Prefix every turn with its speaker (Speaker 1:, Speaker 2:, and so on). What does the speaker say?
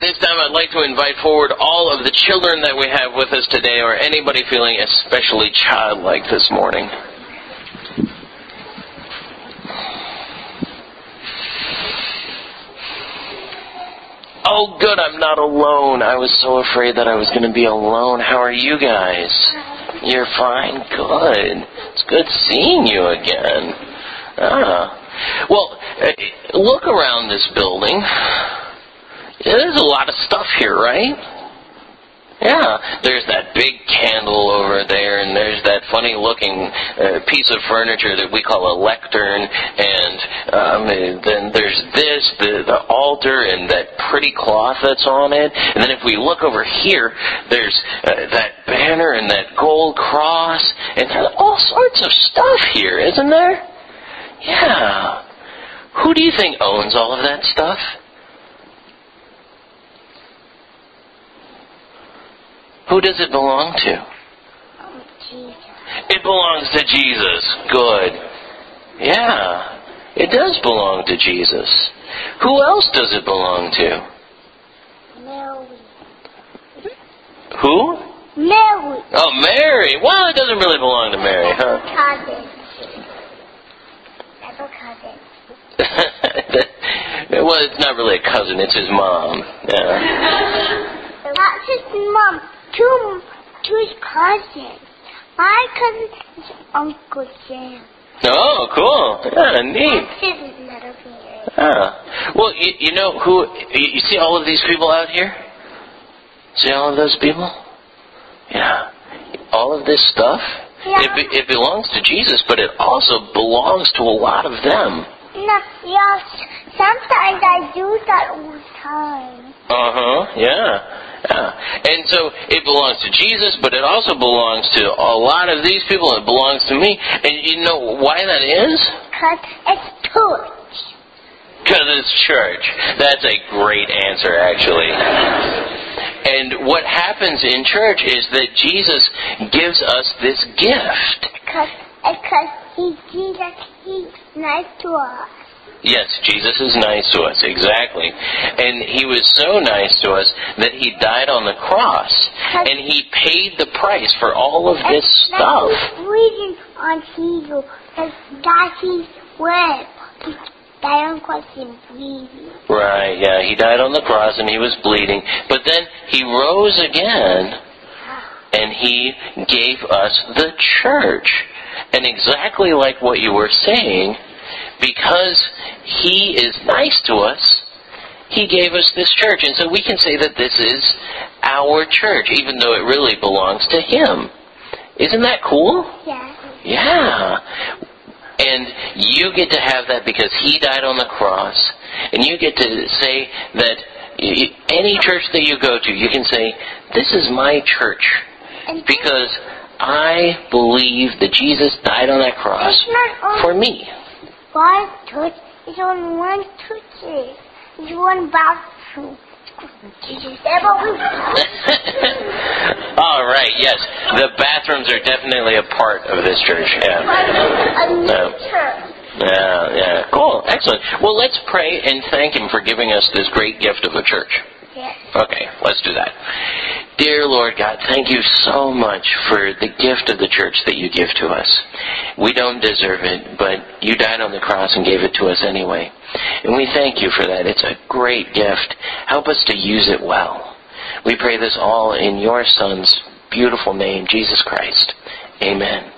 Speaker 1: This time I'd like to invite forward all of the children that we have with us today or anybody feeling especially childlike this morning. Oh, good, I'm not alone. I was so afraid that I was going to be alone. How are you guys? You're fine? Good. It's good seeing you again. Ah. Well, eh, look around this building. There's a lot of stuff here, right? Yeah, there's that big candle over there, and there's that funny looking uh, piece of furniture that we call a lectern, and um, then there's this, the, the altar, and that pretty cloth that's on it. And then if we look over here, there's uh, that banner and that gold cross, and there's all sorts of stuff here, isn't there? Yeah. Who do you think owns all of that stuff? Who does it belong to?
Speaker 2: Oh, Jesus.
Speaker 1: It belongs to Jesus. Good. Yeah. It does belong to Jesus. Who else does it belong to?
Speaker 2: Mary.
Speaker 1: Who?
Speaker 2: Mary.
Speaker 1: Oh, Mary. Well, it doesn't really belong to Mary, huh?
Speaker 2: cousin. Cousin.
Speaker 1: well, it's not really a cousin, it's his mom. Yeah.
Speaker 2: That's his mom. Two, two his cousins. My cousin is Uncle Sam.
Speaker 1: Oh, cool. Yeah, neat.
Speaker 2: That's his little finger.
Speaker 1: Ah. Well, you, you know who? You you see all of these people out here? See all of those people? Yeah. All of this stuff.
Speaker 2: Yeah.
Speaker 1: It, be, it belongs to Jesus, but it also belongs to a lot of them.
Speaker 2: No, yes. Sometimes I do that all the time.
Speaker 1: Uh huh. Yeah. And so it belongs to Jesus, but it also belongs to a lot of these people. It belongs to me. And you know why that is?
Speaker 2: Because it's church.
Speaker 1: Because it's church. That's a great answer, actually. And what happens in church is that Jesus gives us this gift.
Speaker 2: Because, because he, Jesus, he's nice to us.
Speaker 1: Yes, Jesus is nice to us, exactly. And he was so nice to us that he died on the cross. And he paid the price for all of this stuff.
Speaker 2: He's bleeding on Jesus. Because that's his web. On cross bleeding.
Speaker 1: Right, yeah, he died on the cross and he was bleeding. But then he rose again and he gave us the church. And exactly like what you were saying, because he is nice to us, he gave us this church. And so we can say that this is our church, even though it really belongs to him. Isn't that cool?
Speaker 2: Yeah.
Speaker 1: Yeah. And you get to have that because he died on the cross. And you get to say that any church that you go to, you can say, This is my church. Because I believe that Jesus died on that cross for me.
Speaker 2: One church. It's on one church. It's one bathroom.
Speaker 1: All right, yes. The bathrooms are definitely a part of this church. Yeah.
Speaker 2: A new
Speaker 1: No.
Speaker 2: church.
Speaker 1: Yeah, yeah. Cool. Excellent. Well, let's pray and thank Him for giving us this great gift of a church.
Speaker 2: Yes.
Speaker 1: Okay, let's do that. Dear Lord God, thank you so much for the gift of the church that you give to us. We don't deserve it, but you died on the cross and gave it to us anyway. And we thank you for that. It's a great gift. Help us to use it well. We pray this all in your Son's beautiful name, Jesus Christ. Amen.